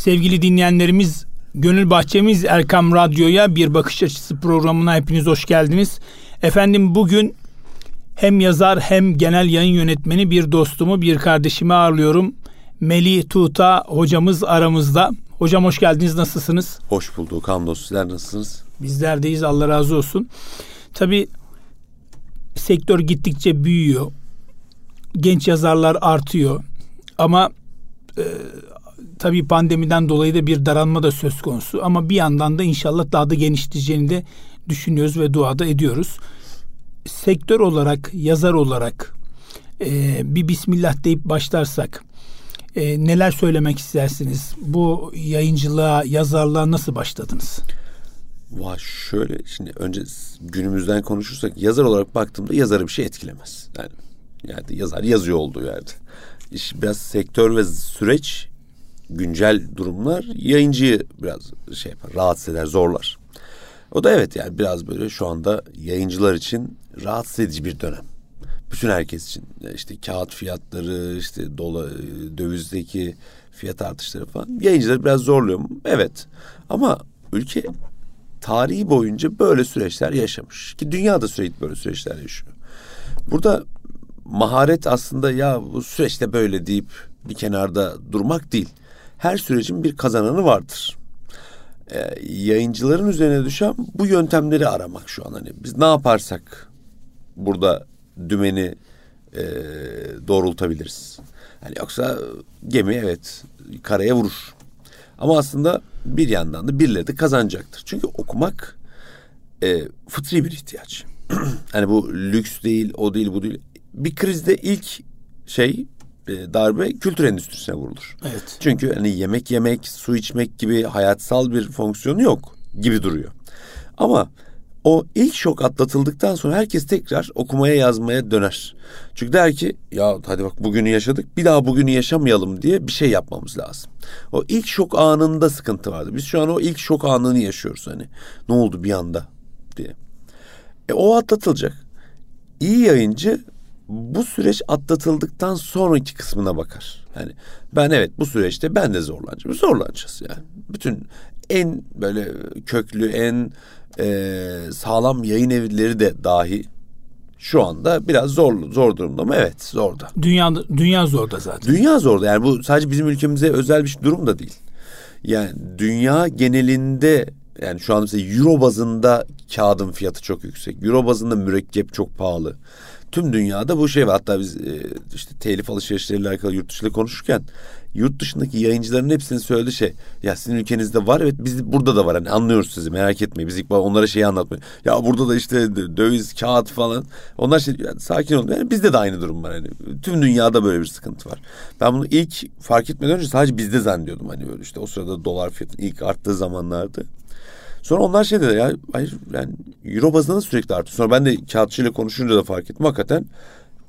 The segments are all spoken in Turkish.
Sevgili dinleyenlerimiz, Gönül Bahçemiz Erkam Radyo'ya bir bakış açısı programına hepiniz hoş geldiniz. Efendim bugün hem yazar hem genel yayın yönetmeni bir dostumu, bir kardeşimi ağırlıyorum. Melih Tuğta hocamız aramızda. Hocam hoş geldiniz. Nasılsınız? Hoş bulduk. Hamdolsun. Sizler nasılsınız? Bizler deyiz. Allah razı olsun. Tabii sektör gittikçe büyüyor. Genç yazarlar artıyor. Ama e, tabii pandemiden dolayı da bir daralma da söz konusu. Ama bir yandan da inşallah daha da genişleyeceğini de düşünüyoruz ve duada ediyoruz. Sektör olarak, yazar olarak e, bir Bismillah deyip başlarsak e, neler söylemek istersiniz? Bu yayıncılığa, yazarlığa nasıl başladınız? Vay şöyle şimdi önce günümüzden konuşursak yazar olarak baktığımda yazarı bir şey etkilemez. Yani yani yazar yazıyor olduğu yerde. İş biraz sektör ve süreç güncel durumlar yayıncıyı biraz şey yapar, rahatsız eder, zorlar. O da evet yani biraz böyle şu anda yayıncılar için rahatsız edici bir dönem. Bütün herkes için işte kağıt fiyatları, işte dola, dövizdeki fiyat artışları falan yayıncıları biraz zorluyor mu? Evet. Ama ülke tarihi boyunca böyle süreçler yaşamış. Ki dünyada sürekli böyle süreçler yaşıyor. Burada maharet aslında ya bu süreçte böyle deyip bir kenarda durmak değil. Her sürecin bir kazananı vardır. Ee, yayıncıların üzerine düşen bu yöntemleri aramak şu an. Hani biz ne yaparsak burada dümeni e, doğrultabiliriz. Yani yoksa gemi evet karaya vurur. Ama aslında bir yandan da birileri de kazanacaktır. Çünkü okumak e, fıtri bir ihtiyaç. hani bu lüks değil, o değil, bu değil. Bir krizde ilk şey e, darbe kültür endüstrisine vurulur. Evet. Çünkü hani yemek yemek, su içmek gibi hayatsal bir fonksiyonu yok gibi duruyor. Ama o ilk şok atlatıldıktan sonra herkes tekrar okumaya yazmaya döner. Çünkü der ki ya hadi bak bugünü yaşadık bir daha bugünü yaşamayalım diye bir şey yapmamız lazım. O ilk şok anında sıkıntı vardı. Biz şu an o ilk şok anını yaşıyoruz hani ne oldu bir anda diye. E, o atlatılacak. İyi yayıncı bu süreç atlatıldıktan sonraki kısmına bakar. Yani ben evet bu süreçte ben de zorlanacağım. Zorlanacağız yani. Bütün en böyle köklü, en e, sağlam yayın evleri de dahi şu anda biraz zor zor durumda mı? Evet zorda. Dünya dünya zorda zaten. Dünya zorda. Yani bu sadece bizim ülkemize özel bir durum da değil. Yani dünya genelinde yani şu an mesela euro bazında kağıdın fiyatı çok yüksek. Euro bazında mürekkep çok pahalı tüm dünyada bu şey var. Hatta biz e, işte telif alışverişleriyle alakalı yurt dışıyla konuşurken yurt dışındaki yayıncıların hepsinin söylediği şey ya sizin ülkenizde var evet biz burada da var hani anlıyoruz sizi merak etmeyin biz ilk onlara şeyi anlatmayın. Ya burada da işte döviz kağıt falan onlar şey yani sakin olun yani bizde de aynı durum var hani tüm dünyada böyle bir sıkıntı var. Ben bunu ilk fark etmeden önce sadece bizde zannediyordum hani böyle işte o sırada dolar fiyatı ilk arttığı zamanlarda. Sonra onlar şey dediler ya hayır yani euro bazında da sürekli artıyor. Sonra ben de kağıtçıyla konuşunca da fark ettim. Hakikaten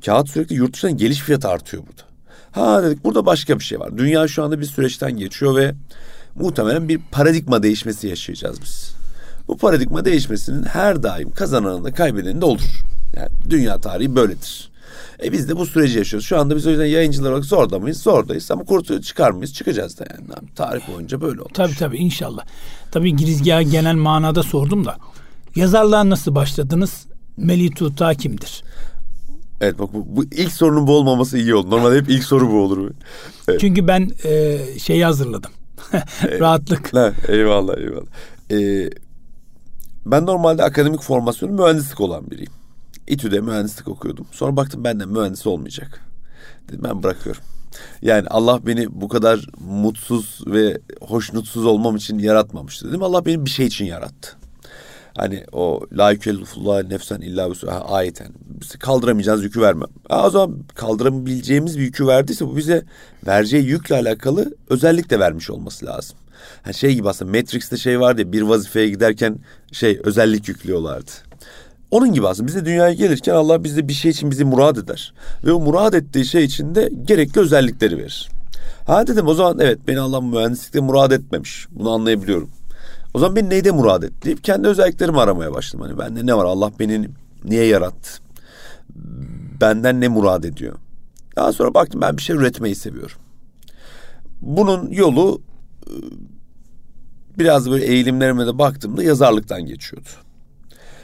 kağıt sürekli yurt dışından geliş fiyatı artıyor burada. Ha dedik burada başka bir şey var. Dünya şu anda bir süreçten geçiyor ve muhtemelen bir paradigma değişmesi yaşayacağız biz. Bu paradigma değişmesinin her daim kazananında kaybedeninde olur. Yani dünya tarihi böyledir. E biz de bu süreci yaşıyoruz. Şu anda biz o yüzden yayıncılar olarak zorda mıyız? Zordayız ama kurtu çıkar mıyız? Çıkacağız da yani. Tarih boyunca böyle olmuş. Tabii tabii inşallah. Tabii girizgahı genel manada sordum da. Yazarlığa nasıl başladınız? Melih Tuğta kimdir? Evet bak bu, bu ilk sorunun bu olmaması iyi oldu. Normalde hep ilk soru bu olur. Evet. Çünkü ben e, şeyi hazırladım. Rahatlık. Ha, eyvallah eyvallah. Ee, ben normalde akademik formasyonu mühendislik olan biriyim. İTÜ'de mühendislik okuyordum. Sonra baktım benden mühendis olmayacak. Dedim ben bırakıyorum. Yani Allah beni bu kadar mutsuz ve hoşnutsuz olmam için yaratmamıştı dedim. Allah beni bir şey için yarattı. Hani o la yükellifullah nefsen illa ayeten. Kaldıramayacağınız yükü vermem. Ha, o zaman kaldırabileceğimiz bir yükü verdiyse bu bize vereceği yükle alakalı özellik de vermiş olması lazım. Yani şey gibi aslında Matrix'te şey vardı ya bir vazifeye giderken şey özellik yüklüyorlardı. Onun gibi aslında bize dünyaya gelirken Allah bize bir şey için bizi murad eder. Ve o murad ettiği şey için de gerekli özellikleri verir. Ha dedim o zaman evet beni Allah mühendislikte murad etmemiş. Bunu anlayabiliyorum. O zaman beni neyde murad etti kendi özelliklerimi aramaya başladım. Hani bende ne var Allah beni niye yarattı? Benden ne murad ediyor? Daha sonra baktım ben bir şey üretmeyi seviyorum. Bunun yolu biraz böyle eğilimlerime de baktığımda yazarlıktan geçiyordu.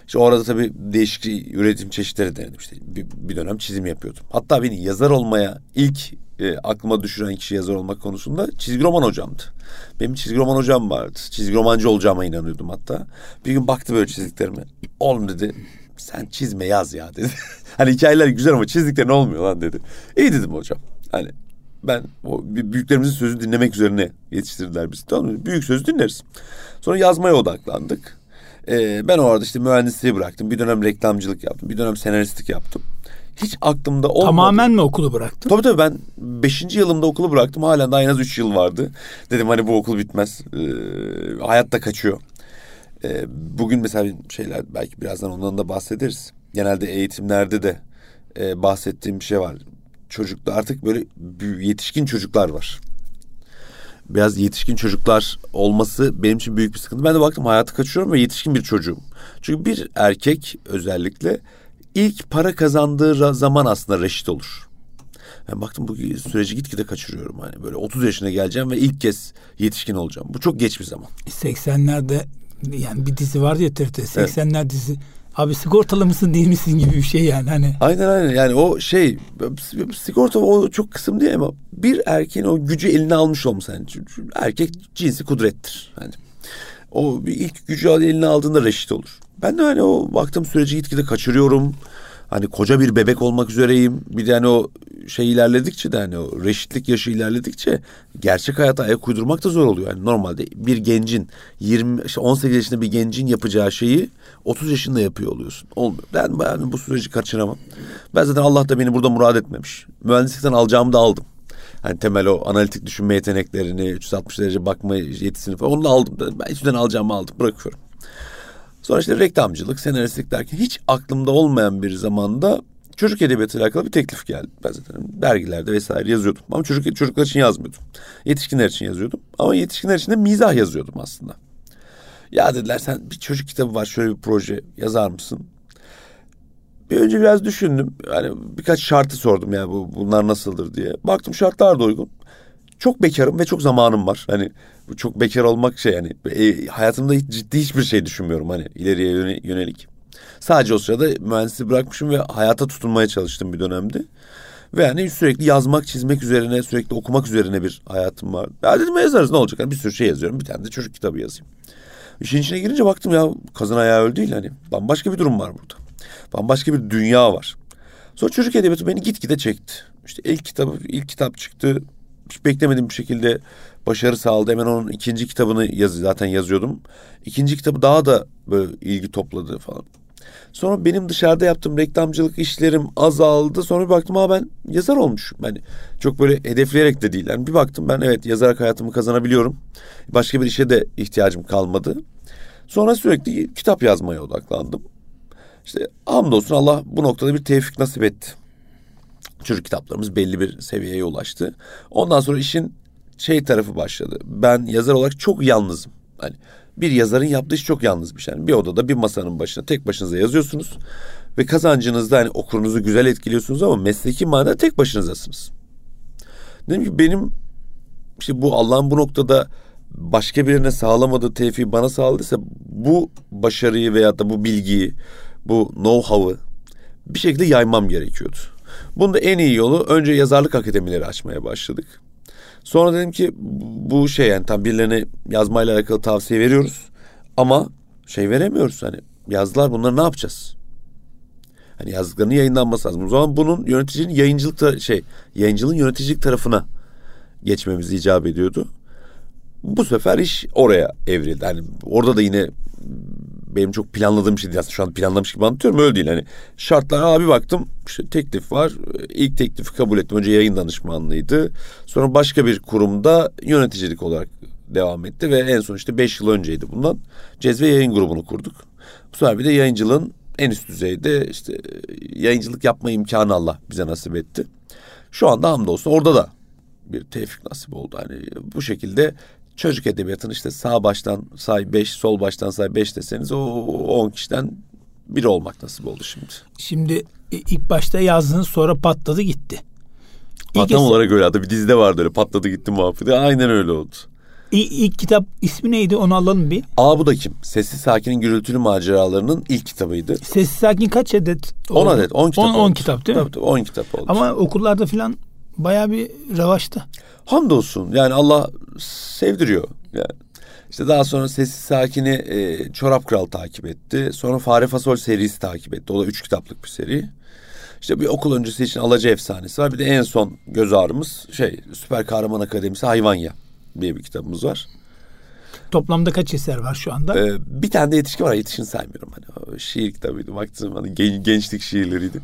İşte orada tabii değişik üretim çeşitleri denedim. İşte bir, bir dönem çizim yapıyordum. Hatta beni yazar olmaya ilk e, aklıma düşüren kişi yazar olmak konusunda çizgi roman hocamdı. Benim çizgi roman hocam vardı. Çizgi romancı olacağıma inanıyordum hatta. Bir gün baktı böyle çizdiklerime. Oğlum dedi sen çizme yaz ya dedi. hani hikayeler güzel ama çizdiklerin olmuyor lan dedi. İyi dedim hocam. Hani ben o büyüklerimizin sözünü dinlemek üzerine yetiştirdiler bizi. Tamam mı? Büyük sözü dinleriz. Sonra yazmaya odaklandık. Ee, ben orada işte mühendisliği bıraktım. Bir dönem reklamcılık yaptım. Bir dönem senaristlik yaptım. Hiç aklımda olmadı. Tamamen mi okulu bıraktın? Tabii tabii ben beşinci yılımda okulu bıraktım. Halen daha en az üç yıl vardı. Dedim hani bu okul bitmez. Ee, hayatta kaçıyor. Ee, bugün mesela şeyler belki birazdan ondan da bahsederiz. Genelde eğitimlerde de e, bahsettiğim bir şey var. Çocuklar artık böyle yetişkin çocuklar var biraz yetişkin çocuklar olması benim için büyük bir sıkıntı. Ben de baktım hayatı kaçıyorum ve yetişkin bir çocuğum. Çünkü bir erkek özellikle ilk para kazandığı zaman aslında reşit olur. Ben baktım bu süreci gitgide kaçırıyorum. Hani böyle 30 yaşına geleceğim ve ilk kez yetişkin olacağım. Bu çok geç bir zaman. 80'lerde yani bir dizi vardı ya TRT 80'ler evet. dizisi Abi sigortalı mısın değil misin gibi bir şey yani hani. Aynen aynen yani o şey sigorta o çok kısım değil ama bir erkeğin o gücü eline almış olması yani erkek cinsi kudrettir. Yani o ilk gücü eline aldığında reşit olur. Ben de hani o baktığım süreci gitgide kaçırıyorum. Hani koca bir bebek olmak üzereyim. Bir de hani o şey ilerledikçe de hani o reşitlik yaşı ilerledikçe gerçek hayata ayak uydurmak da zor oluyor. Yani normalde bir gencin 20 işte 18 yaşında bir gencin yapacağı şeyi 30 yaşında yapıyor oluyorsun. Olmuyor. Ben, ben bu süreci kaçıramam. Ben zaten Allah da beni burada murad etmemiş. Mühendislikten alacağımı da aldım. Hani temel o analitik düşünme yeteneklerini, 360 derece bakma yetisini falan onu da aldım. Ben hiçbirden alacağımı aldım. Bırakıyorum. Sonra işte reklamcılık, senaristlik derken hiç aklımda olmayan bir zamanda çocuk edebiyatı ile alakalı bir teklif geldi. Ben zaten dergilerde vesaire yazıyordum. Ama çocuk çocuklar için yazmıyordum. Yetişkinler için yazıyordum. Ama yetişkinler için de mizah yazıyordum aslında. Ya dediler sen bir çocuk kitabı var şöyle bir proje yazar mısın? Bir önce biraz düşündüm. Yani birkaç şartı sordum ya bu bunlar nasıldır diye. Baktım şartlar da uygun. Çok bekarım ve çok zamanım var. Hani çok bekar olmak şey yani e, hayatımda hiç ciddi hiçbir şey düşünmüyorum hani ileriye yönelik. Sadece o sırada mühendisliği bırakmışım ve hayata tutunmaya çalıştım bir dönemde. Ve yani sürekli yazmak, çizmek üzerine, sürekli okumak üzerine bir hayatım var. Ya dedim yazarız ne olacak? Yani bir sürü şey yazıyorum. Bir tane de çocuk kitabı yazayım. İşin içine girince baktım ya kazın ayağı öyle değil hani. Bambaşka bir durum var burada. Bambaşka bir dünya var. Sonra çocuk edebiyatı beni gitgide çekti. İşte ilk kitabı, ilk kitap çıktı. Hiç beklemediğim bir şekilde başarı sağladı. Hemen onun ikinci kitabını yaz, zaten yazıyordum. İkinci kitabı daha da böyle ilgi topladı falan. Sonra benim dışarıda yaptığım reklamcılık işlerim azaldı. Sonra bir baktım ha ben yazar olmuşum. Yani çok böyle hedefleyerek de değil. Yani bir baktım ben evet yazarak hayatımı kazanabiliyorum. Başka bir işe de ihtiyacım kalmadı. Sonra sürekli kitap yazmaya odaklandım. İşte hamdolsun Allah bu noktada bir tevfik nasip etti. Çocuk kitaplarımız belli bir seviyeye ulaştı. Ondan sonra işin şey tarafı başladı. Ben yazar olarak çok yalnızım. Hani bir yazarın yaptığı iş çok yalnız bir şey. Yani bir odada bir masanın başına tek başınıza yazıyorsunuz ve kazancınızda hani okurunuzu güzel etkiliyorsunuz ama mesleki manada tek başınızasınız. Dedim ki benim işte bu Allah'ın bu noktada başka birine sağlamadığı tevfiği bana sağladıysa bu başarıyı veya da bu bilgiyi, bu know-how'ı bir şekilde yaymam gerekiyordu. Bunda en iyi yolu önce yazarlık akademileri açmaya başladık. Sonra dedim ki bu şey yani tam birilerine yazmayla alakalı tavsiye veriyoruz. Ama şey veremiyoruz hani yazdılar bunları ne yapacağız? Hani yazdıklarının yayınlanması lazım. O zaman bunun yöneticinin yayıncılık ta- şey yayıncılığın yöneticilik tarafına geçmemiz icap ediyordu. Bu sefer iş oraya evrildi. Hani orada da yine benim çok planladığım şey değil. Aslında şu an planlamış gibi anlatıyorum öyle değil. Hani şartlar abi baktım işte teklif var. İlk teklifi kabul ettim. Önce yayın danışmanlığıydı. Sonra başka bir kurumda yöneticilik olarak devam etti ve en son işte beş yıl önceydi bundan. Cezve Yayın Grubu'nu kurduk. Bu sefer bir de yayıncılığın en üst düzeyde işte yayıncılık yapma imkanı Allah bize nasip etti. Şu anda hamdolsun orada da bir tevfik nasip oldu. Hani bu şekilde çocuk edebiyatını işte sağ baştan say beş, sol baştan say beş deseniz o on kişiden biri olmak nasip oldu şimdi. Şimdi ilk başta yazdınız sonra patladı gitti. İlk Tam olarak öyle. Hatta bir dizide vardı öyle patladı gitti muhabbeti. Aynen öyle oldu. İ- ilk kitap ismi neydi onu alalım bir. Aa bu da kim? Sessiz Sakin'in gürültülü maceralarının ilk kitabıydı. Sessiz Sakin kaç adet? 10 oldu? adet, 10 kitap 10, oldu. kitap değil mi? Tabii 10 kitap oldu. Ama okullarda filan bayağı bir revaçta. Hamdolsun yani Allah sevdiriyor. Yani işte daha sonra Sessiz Sakin'i e, Çorap Kral takip etti. Sonra Fare Fasol serisi takip etti. O da üç kitaplık bir seri. İşte bir okul öncesi için Alaca Efsanesi var. Bir de en son göz ağrımız şey Süper Kahraman Akademisi Hayvanya diye bir kitabımız var. Toplamda kaç eser var şu anda? Ee, bir tane de yetişkin var. Yetişkin saymıyorum. Hani şiir kitabıydı. Baktığım hani gen- gençlik şiirleriydi.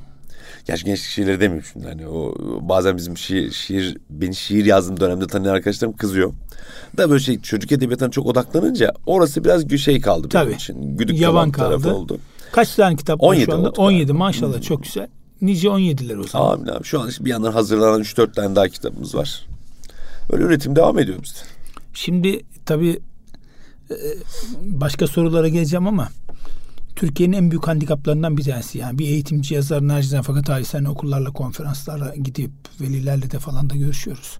Gerçi gençlik şiirleri demiyorum şimdi. Hani o bazen bizim şiir, şiir beni şiir yazdığım dönemde tanıyan arkadaşlarım kızıyor. Da böyle şey çocuk edebiyatına çok odaklanınca orası biraz şey kaldı benim Tabii. için. Güdük tarafı kaldı. oldu. Kaç tane kitap var 17 şu anda? oldu 17 galiba. maşallah çok güzel. Nice 17'ler o zaman. Amin abi. Şu an işte bir yandan hazırlanan 3-4 tane daha kitabımız var. Öyle üretim devam ediyor bizde. Şimdi tabii e, başka sorulara geleceğim ama Türkiye'nin en büyük handikaplarından bir tanesi. Yani bir eğitimci yazar nacizane fakat ailesine okullarla konferanslara gidip velilerle de falan da görüşüyoruz.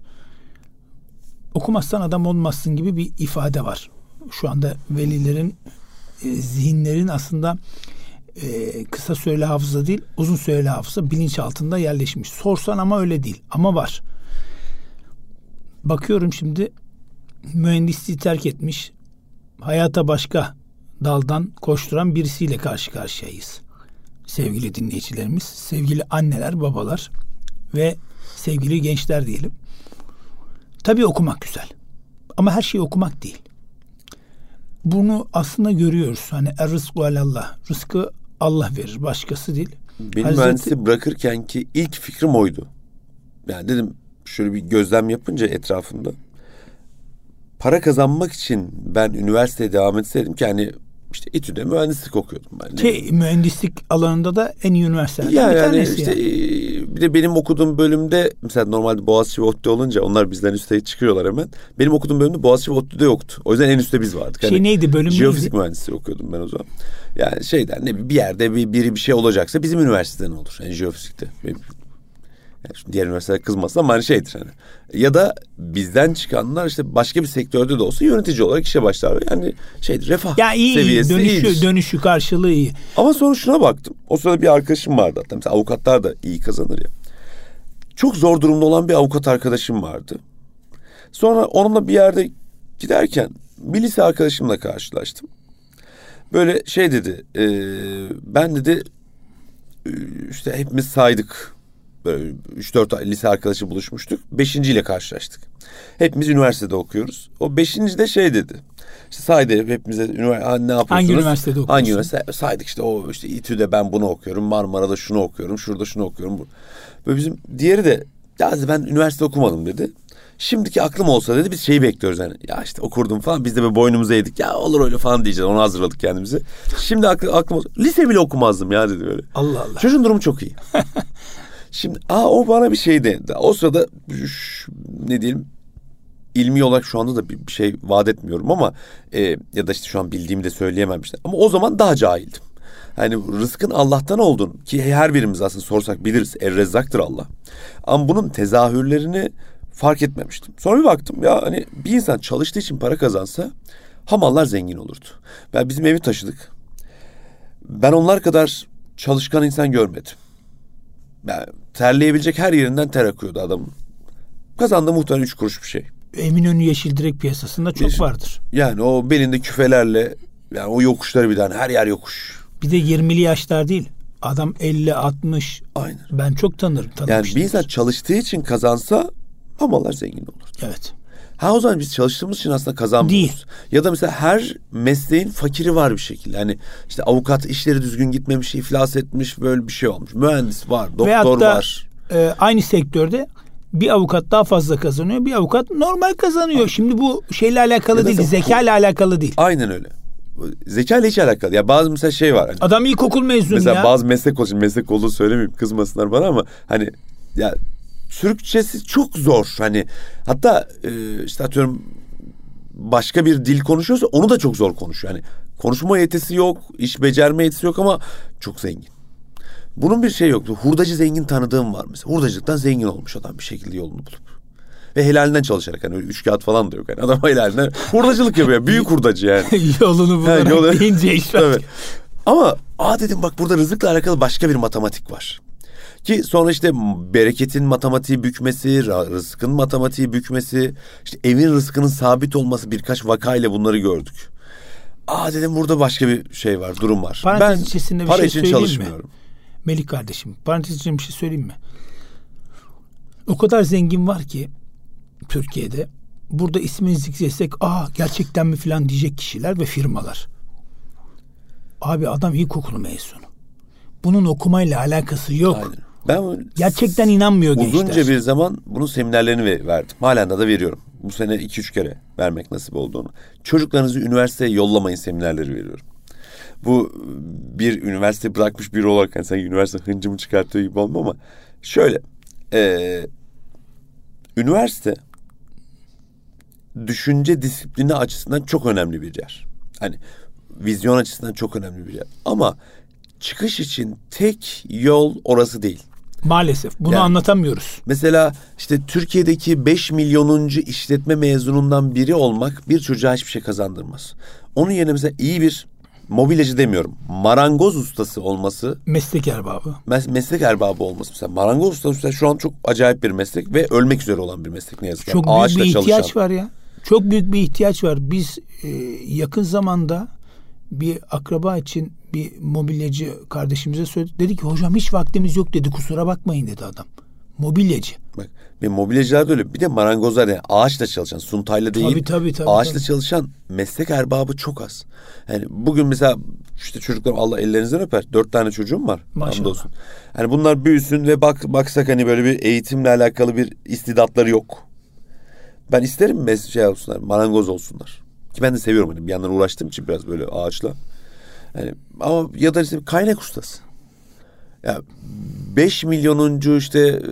Okumazsan adam olmazsın gibi bir ifade var. Şu anda velilerin e, zihinlerin aslında e, kısa süreli hafıza değil uzun süreli hafıza bilinç altında yerleşmiş. Sorsan ama öyle değil ama var. Bakıyorum şimdi mühendisliği terk etmiş hayata başka daldan koşturan birisiyle karşı karşıyayız. Sevgili dinleyicilerimiz, sevgili anneler, babalar ve sevgili gençler diyelim. Tabii okumak güzel. Ama her şeyi okumak değil. Bunu aslında görüyoruz. Hani er rızku alallah. Rızkı Allah verir. Başkası değil. Benim Hazreti- mühendisliği bırakırken ki ilk fikrim oydu. Yani dedim şöyle bir gözlem yapınca etrafımda. Para kazanmak için ben üniversiteye devam etseydim ki hani işte İTÜ'de mühendislik okuyordum ben. Ki mühendislik alanında da en iyi üniversitelerden ya bir yani tanesi. işte yani. e, bir de benim okuduğum bölümde mesela normalde Boğaziçi ve ODTÜ olunca onlar bizden üste çıkıyorlar hemen. Benim okuduğum bölümde Boğaziçi ve ODTÜ'de yoktu. O yüzden en üstte biz vardık. Şey Hani neydi, bölüm Jeofizik neydi? mühendisliği okuyordum ben o zaman. Yani şeyden ne bir yerde bir, biri bir şey olacaksa bizim üniversiteden olur. Yani jeofizikte. Yani şimdi diğer üniversiteler kızmasın ama hani şeydir hani. Ya da bizden çıkanlar işte başka bir sektörde de olsa yönetici olarak işe başlar. Yani şeydir refah Ya iyi, seviyesi dönüşü, iyidir. dönüşü karşılığı iyi. Ama sonra şuna baktım. O sırada bir arkadaşım vardı hatta. Mesela avukatlar da iyi kazanır ya. Çok zor durumda olan bir avukat arkadaşım vardı. Sonra onunla bir yerde giderken bir lise arkadaşımla karşılaştım. Böyle şey dedi. e, ben dedi işte hepimiz saydık. Böyle 3-4 lise arkadaşı buluşmuştuk. Beşinciyle karşılaştık. Hepimiz üniversitede okuyoruz. O beşinci de şey dedi. İşte saydı hepimize üniversite ne yapıyorsunuz? Hangi üniversitede okuyorsun? Hangi üniversite? Saydık işte o işte İTÜ'de ben bunu okuyorum. Marmara'da şunu okuyorum. Şurada şunu okuyorum. Ve bizim diğeri de ya ben üniversite okumadım dedi. Şimdiki aklım olsa dedi biz şeyi bekliyoruz yani. Ya işte okurdum falan biz de böyle boynumuza eğdik. Ya olur öyle falan diyeceğiz. Onu hazırladık kendimizi. Şimdi aklı, aklım olsa. Lise bile okumazdım ya dedi böyle. Allah Allah. Çocuğun durumu çok iyi. Şimdi aa o bana bir şey dedi. O sırada ne diyelim ilmi olarak şu anda da bir şey vaat etmiyorum ama e, ya da işte şu an bildiğimi de söyleyemem işte. Ama o zaman daha cahildim. Hani rızkın Allah'tan olduğunu ki her birimiz aslında sorsak biliriz. Er rezzaktır Allah. Ama bunun tezahürlerini fark etmemiştim. Sonra bir baktım ya hani bir insan çalıştığı için para kazansa hamallar zengin olurdu. Ben bizim evi taşıdık. Ben onlar kadar çalışkan insan görmedim. Yani terleyebilecek her yerinden ter akıyordu adamın. Kazandı muhtemelen üç kuruş bir şey. Eminönü Yeşil Direk piyasasında çok Bir- vardır. Yani o belinde küfelerle yani o yokuşları bir tane her yer yokuş. Bir de 20'li yaşlar değil. Adam 50 60 Aynen. ben çok tanırım Yani bir insan çalıştığı için kazansa hamallar zengin olur. Evet. Ha o zaman biz çalıştığımız için aslında kazanmıyoruz. Değil. Ya da mesela her mesleğin fakiri var bir şekilde. Yani işte avukat işleri düzgün gitmemiş, iflas etmiş böyle bir şey olmuş. Mühendis var, doktor Ve hatta var. e, aynı sektörde bir avukat daha fazla kazanıyor. Bir avukat normal kazanıyor. Şimdi bu şeyle alakalı da değil. mesela- Zeka ile alakalı değil. Aynen öyle. Zeka ile hiç alakalı. Ya bazı mesela şey var. Hani Adam ilkokul mezunu Mesela ya. bazı meslek olsun meslek olduğunu söylemeyeyim kızmasınlar bana ama hani ya Türkçesi çok zor hani hatta e, işte atıyorum başka bir dil konuşuyorsa onu da çok zor konuşuyor. Yani konuşma yetisi yok, iş becerme yetisi yok ama çok zengin. Bunun bir şey yoktu. Hurdacı zengin tanıdığım var mesela. Hurdacılıktan zengin olmuş adam bir şekilde yolunu bulup. Ve helalinden çalışarak hani üç kağıt falan da yok. Yani adam helalinden hurdacılık yapıyor. Büyük hurdacı yani. Yolunu bularak yolu- deyince iş. Ama aa dedim bak burada rızıkla alakalı başka bir matematik var. Ki sonra işte bereketin matematiği bükmesi, rızkın matematiği bükmesi, işte evin rızkının sabit olması birkaç vakayla bunları gördük. Aa dedim burada başka bir şey var, durum var. Parantez ben içerisinde bir para şey için söyleyeyim mi? çalışmıyorum. Melih kardeşim parantez içinde bir şey söyleyeyim mi? O kadar zengin var ki Türkiye'de burada ismini zikretsek aa gerçekten mi filan diyecek kişiler ve firmalar. Abi adam ilkokulu mezunu. Bunun okumayla alakası yok. Aynen. Ben Gerçekten inanmıyor gençler. uzunca bir zaman bunun seminerlerini ve- verdim. Halen de veriyorum. Bu sene iki üç kere vermek nasip olduğunu. Çocuklarınızı üniversiteye yollamayın seminerleri veriyorum. Bu bir üniversite bırakmış biri olarak hani sanki üniversite hıncımı çıkartıyor gibi olma ama şöyle eee, üniversite düşünce disiplini açısından çok önemli bir yer. Hani vizyon açısından çok önemli bir yer. Ama çıkış için tek yol orası değil. Maalesef bunu Yani- anlatamıyoruz. Mesela işte Türkiye'deki 5 milyonuncu işletme mezunundan biri olmak bir çocuğa hiçbir şey kazandırmaz. Onun yerine mesela iyi bir mobilyacı demiyorum. Marangoz ustası olması, Meslek erbabı. mes- meslek erbabı olması. Mesela marangoz ustası mesela şu an çok acayip bir meslek ve ölmek üzere olan bir meslek ne yazık ki. Çok büyük Ağaçla bir ihtiyaç çalışan. var ya. Çok büyük bir ihtiyaç var. Biz e, yakın zamanda bir akraba için bir mobilyacı kardeşimize söyledik. Dedi ki hocam hiç vaktimiz yok dedi. Kusura bakmayın dedi adam. Mobilyacı. Bak bir mobilyacılar da öyle. Bir de marangozlar yani ağaçla çalışan, suntayla değil. Tabii, tabii, tabii, ağaçla tabii. çalışan meslek erbabı çok az. Yani bugün mesela işte çocuklarım Allah ellerinizden öper. Dört tane çocuğum var. Maşallah. Hamdolsun. Yani bunlar büyüsün ve bak baksak hani böyle bir eğitimle alakalı bir istidatları yok. Ben isterim mes şey olsunlar, marangoz olsunlar. Ki ben de seviyorum hani bir yandan uğraştığım için biraz böyle ağaçla. Yani ama ya da işte kaynak ustası. Ya 5 milyonuncu işte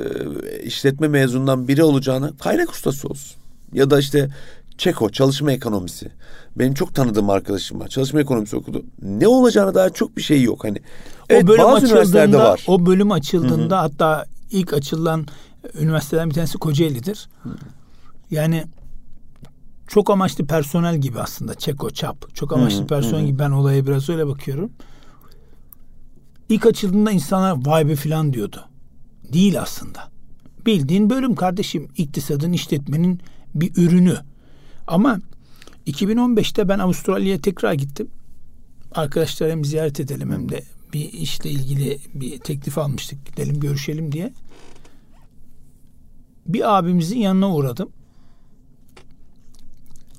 e, işletme mezunundan biri olacağına kaynak ustası olsun. Ya da işte Çeko çalışma ekonomisi. Benim çok tanıdığım arkadaşım var. Çalışma ekonomisi okudu. Ne olacağına dair çok bir şey yok. Hani evet, o bölüm bazı üniversitelerde açıldığında var. o bölüm açıldığında hatta ilk açılan üniversiteden bir tanesi Kocaeli'dir. Yani çok amaçlı personel gibi aslında Çeko Çap. Çok amaçlı personel gibi ben olaya biraz öyle bakıyorum. İlk açıldığında insanlar vay be filan diyordu. Değil aslında. Bildiğin bölüm kardeşim iktisadın işletmenin bir ürünü. Ama 2015'te ben Avustralya'ya tekrar gittim. Arkadaşlar hem ziyaret edelim hem de bir işle ilgili bir teklif almıştık. Gidelim görüşelim diye. Bir abimizin yanına uğradım.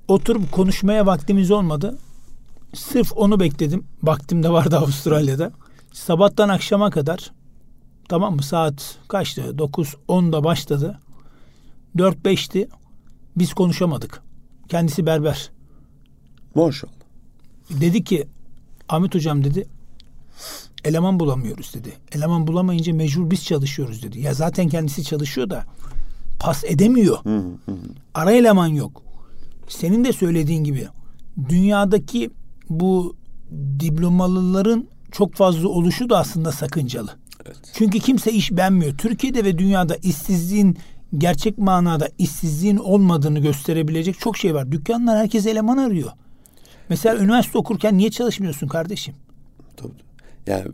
Oturup konuşmaya vaktimiz olmadı. Sırf onu bekledim. Vaktim de vardı Avustralya'da. Sabahtan akşama kadar tamam mı saat kaçtı? 9 10'da başladı. 4 5'ti. Biz konuşamadık. Kendisi berber. Maşallah. Dedi ki Ahmet hocam dedi eleman bulamıyoruz dedi. Eleman bulamayınca mecbur biz çalışıyoruz dedi. Ya zaten kendisi çalışıyor da pas edemiyor. Ara eleman yok. Senin de söylediğin gibi dünyadaki bu diplomalıların çok fazla oluşu da aslında sakıncalı. Evet. Çünkü kimse iş beğenmiyor. Türkiye'de ve dünyada işsizliğin gerçek manada işsizliğin olmadığını gösterebilecek çok şey var. Dükkanlar herkes eleman arıyor. Mesela üniversite okurken niye çalışmıyorsun kardeşim? Tabii. Yani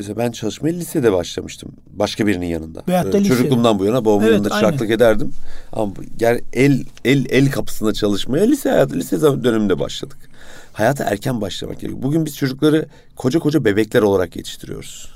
mesela ben çalışmaya lisede başlamıştım. Başka birinin yanında. Veyahut da Ee. Çocukluğumdan bu yana babamın Evet, yanında aynen. çıraklık ederdim. Ama ger el el el kapısında çalışmaya lise hayatı lise döneminde başladık. Hayata erken başlamak gerekiyor. Bugün biz çocukları koca koca bebekler olarak yetiştiriyoruz.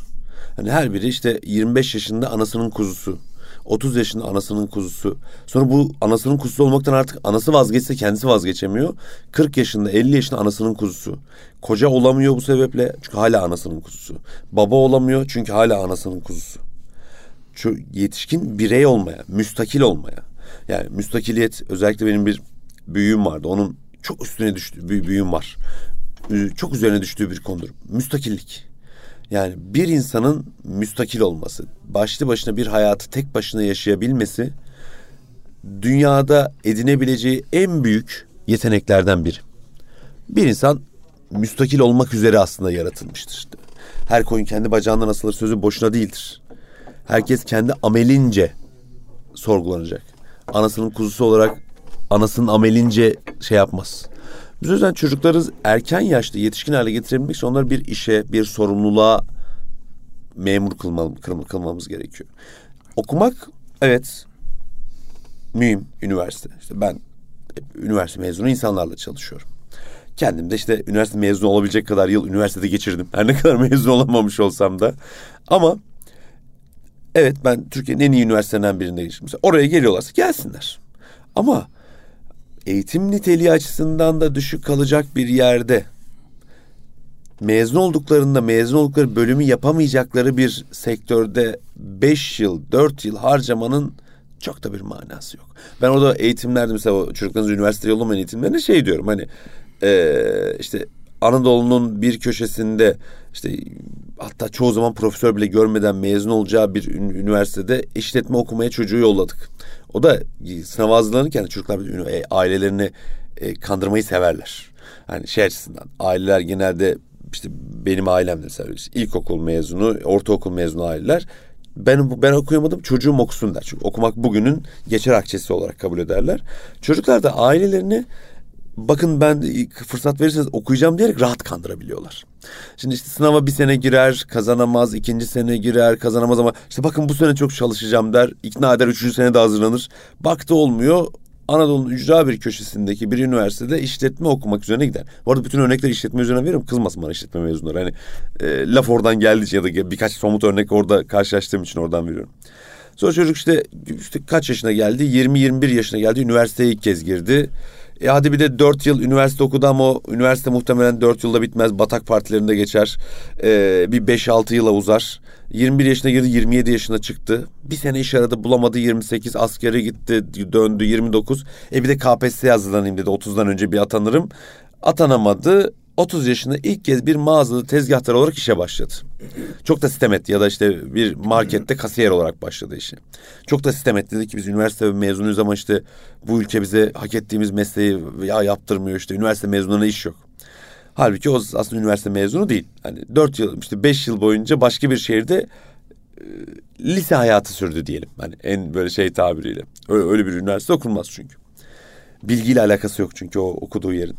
Hani her biri işte 25 yaşında anasının kuzusu. 30 yaşında anasının kuzusu. Sonra bu anasının kuzusu olmaktan artık anası vazgeçse kendisi vazgeçemiyor. 40 yaşında 50 yaşında anasının kuzusu. Koca olamıyor bu sebeple çünkü hala anasının kuzusu. Baba olamıyor çünkü hala anasının kuzusu. Şu yetişkin birey olmaya, müstakil olmaya. Yani müstakiliyet özellikle benim bir büyüğüm vardı. Onun çok üstüne düştü büyüğüm var. Çok üzerine düştüğü bir konudur. Müstakillik. Yani bir insanın müstakil olması, başlı başına bir hayatı tek başına yaşayabilmesi dünyada edinebileceği en büyük yeteneklerden biri. Bir insan müstakil olmak üzere aslında yaratılmıştır. Her koyun kendi bacağından asılır sözü boşuna değildir. Herkes kendi amelince sorgulanacak. anasının kuzusu olarak anasının amelince şey yapmaz. Biz o yüzden çocukları erken yaşta yetişkin hale getirebilmek için onları bir işe, bir sorumluluğa memur kılmamız, kılmamız gerekiyor. Okumak evet mühim üniversite. İşte ben üniversite mezunu insanlarla çalışıyorum. Kendim de işte üniversite mezunu olabilecek kadar yıl üniversitede geçirdim. Her ne kadar mezun olamamış olsam da. Ama evet ben Türkiye'nin en iyi üniversitelerinden birinde geçirdim. Mesela oraya geliyorlarsa gelsinler. Ama eğitim niteliği açısından da düşük kalacak bir yerde mezun olduklarında mezun oldukları bölümü yapamayacakları bir sektörde beş yıl, dört yıl harcamanın çok da bir manası yok. Ben orada eğitimlerde mesela çocuklarınızı üniversiteye yollamayın eğitimlerinde şey diyorum hani ee, işte Anadolu'nun bir köşesinde işte hatta çoğu zaman profesör bile görmeden mezun olacağı bir üniversitede işletme okumaya çocuğu yolladık. O da sınav hazırlanırken çocuklar e, ailelerini e, kandırmayı severler. Yani şey açısından aileler genelde işte benim ailem mesela işte ilkokul mezunu, ortaokul mezunu aileler ben ben okuyamadım çocuğum okusun der. Çünkü okumak bugünün geçer akçesi olarak kabul ederler. Çocuklar da ailelerini bakın ben fırsat verirseniz okuyacağım diyerek rahat kandırabiliyorlar. Şimdi işte sınava bir sene girer, kazanamaz, ikinci sene girer, kazanamaz ama işte bakın bu sene çok çalışacağım der, ikna eder, üçüncü sene de hazırlanır. Baktı olmuyor, Anadolu'nun ücra bir köşesindeki bir üniversitede işletme okumak üzerine gider. Bu arada bütün örnekleri işletme üzerine veriyorum. Kızmasın bana işletme mezunları. Hani e, laf oradan geldi ya da birkaç somut örnek orada karşılaştığım için oradan veriyorum. Sonra çocuk işte, işte kaç yaşına geldi? 20-21 yaşına geldi. Üniversiteye ilk kez girdi. E hadi bir de dört yıl üniversite okudu ama o üniversite muhtemelen dört yılda bitmez. Batak partilerinde geçer. E, bir beş altı yıla uzar. 21 yaşına girdi 27 yaşına çıktı. Bir sene iş aradı bulamadı 28 askere gitti döndü 29. E bir de KPSS hazırlanayım dedi 30'dan önce bir atanırım. Atanamadı 30 yaşında ilk kez bir mağazada tezgahtar olarak işe başladı. Çok da sistem etti ya da işte bir markette kasiyer olarak başladı işi. Çok da sistem etti dedi ki biz üniversite mezunuyuz ama işte bu ülke bize hak ettiğimiz mesleği ya yaptırmıyor işte üniversite mezununa iş yok. Halbuki o aslında üniversite mezunu değil. Hani dört yıl işte beş yıl boyunca başka bir şehirde e, lise hayatı sürdü diyelim. Hani en böyle şey tabiriyle. Öyle, öyle bir üniversite okunmaz çünkü. Bilgiyle alakası yok çünkü o okuduğu yerin.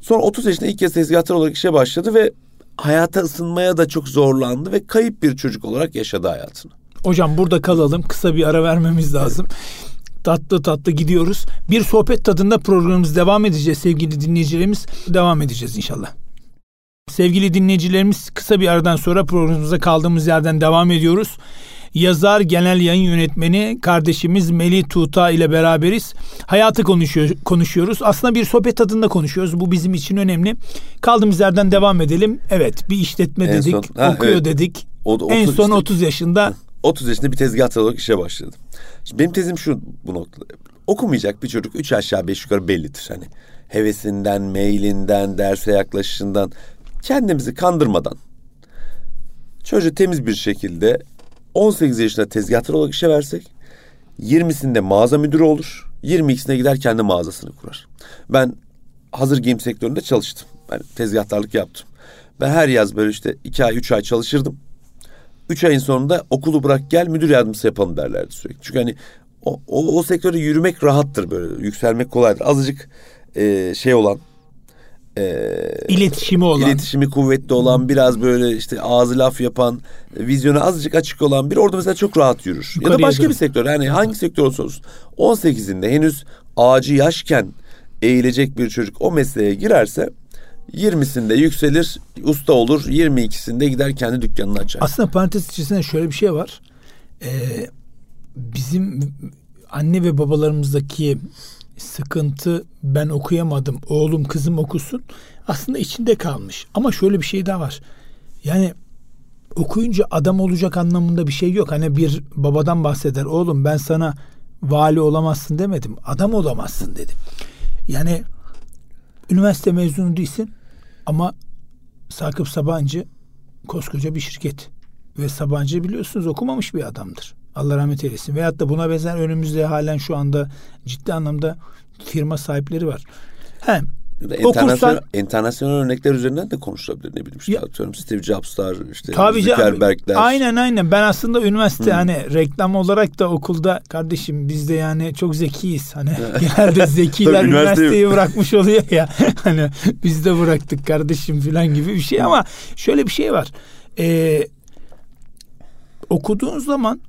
Sonra 30 yaşında ilk kez tezgahtar olarak işe başladı ve hayata ısınmaya da çok zorlandı ve kayıp bir çocuk olarak yaşadı hayatını. Hocam burada kalalım. Kısa bir ara vermemiz lazım. tatlı tatlı gidiyoruz. Bir sohbet tadında programımız devam edeceğiz sevgili dinleyicilerimiz. Devam edeceğiz inşallah. Sevgili dinleyicilerimiz kısa bir aradan sonra programımıza kaldığımız yerden devam ediyoruz yazar, genel yayın yönetmeni kardeşimiz Melih Tuğta ile beraberiz. Hayatı konuşuyor, konuşuyoruz. Aslında bir sohbet tadında konuşuyoruz. Bu bizim için önemli. Kaldığımız yerden devam edelim. Evet bir işletme en dedik, son, ha, okuyor evet. dedik. O, 30, en son işte, 30 yaşında 30 yaşında bir tezgahtar olarak işe başladım. Şimdi benim tezim şu bu noktada. Okumayacak bir çocuk üç aşağı beş yukarı bellidir. Hani hevesinden, mailinden, derse yaklaşışından kendimizi kandırmadan çocuğu temiz bir şekilde 18 yaşında tezgahtar olarak işe versek 20'sinde mağaza müdürü olur. 22'sine gider kendi mağazasını kurar. Ben hazır giyim sektöründe çalıştım. Ben tezgahtarlık yaptım. Ben her yaz böyle işte iki ay, üç ay çalışırdım. Üç ayın sonunda okulu bırak gel müdür yardımcısı yapalım derlerdi sürekli. Çünkü hani o, o, o sektörde yürümek rahattır böyle. Yükselmek kolaydır. Azıcık e, şey olan e, iletişimi olan, iletişimi kuvvetli olan, biraz böyle işte ağzı laf yapan, vizyonu azıcık açık olan bir orada mesela çok rahat yürür. Yukarıya ya da başka doğru. bir sektör. Yani hangi sektör olursa olsun 18'inde henüz ağacı yaşken eğilecek bir çocuk o mesleğe girerse 20'sinde yükselir, usta olur. 22'sinde gider kendi dükkanını açar. Aslında parantez içerisinde şöyle bir şey var. Ee, bizim anne ve babalarımızdaki sıkıntı ben okuyamadım oğlum kızım okusun aslında içinde kalmış. Ama şöyle bir şey daha var. Yani okuyunca adam olacak anlamında bir şey yok. Hani bir babadan bahseder oğlum ben sana vali olamazsın demedim. Adam olamazsın dedim. Yani üniversite mezunu değilsin ama Sakıp Sabancı koskoca bir şirket. Ve Sabancı biliyorsunuz okumamış bir adamdır. Allah rahmet eylesin. Veyahut da buna benzer önümüzde halen şu anda ciddi anlamda firma sahipleri var. He, Ya da internasyonel, Okursan, internasyonel örnekler üzerinden de konuşulabilir ne bileyim işte ya, atıyorum Steve Jobs'lar işte tabii Zuckerberg'ler. Aynen aynen ben aslında üniversite hmm. hani reklam olarak da okulda kardeşim biz de yani çok zekiyiz hani genelde zekiler üniversiteyi bırakmış oluyor ya hani biz de bıraktık kardeşim falan gibi bir şey ama şöyle bir şey var. Ee, okuduğun zaman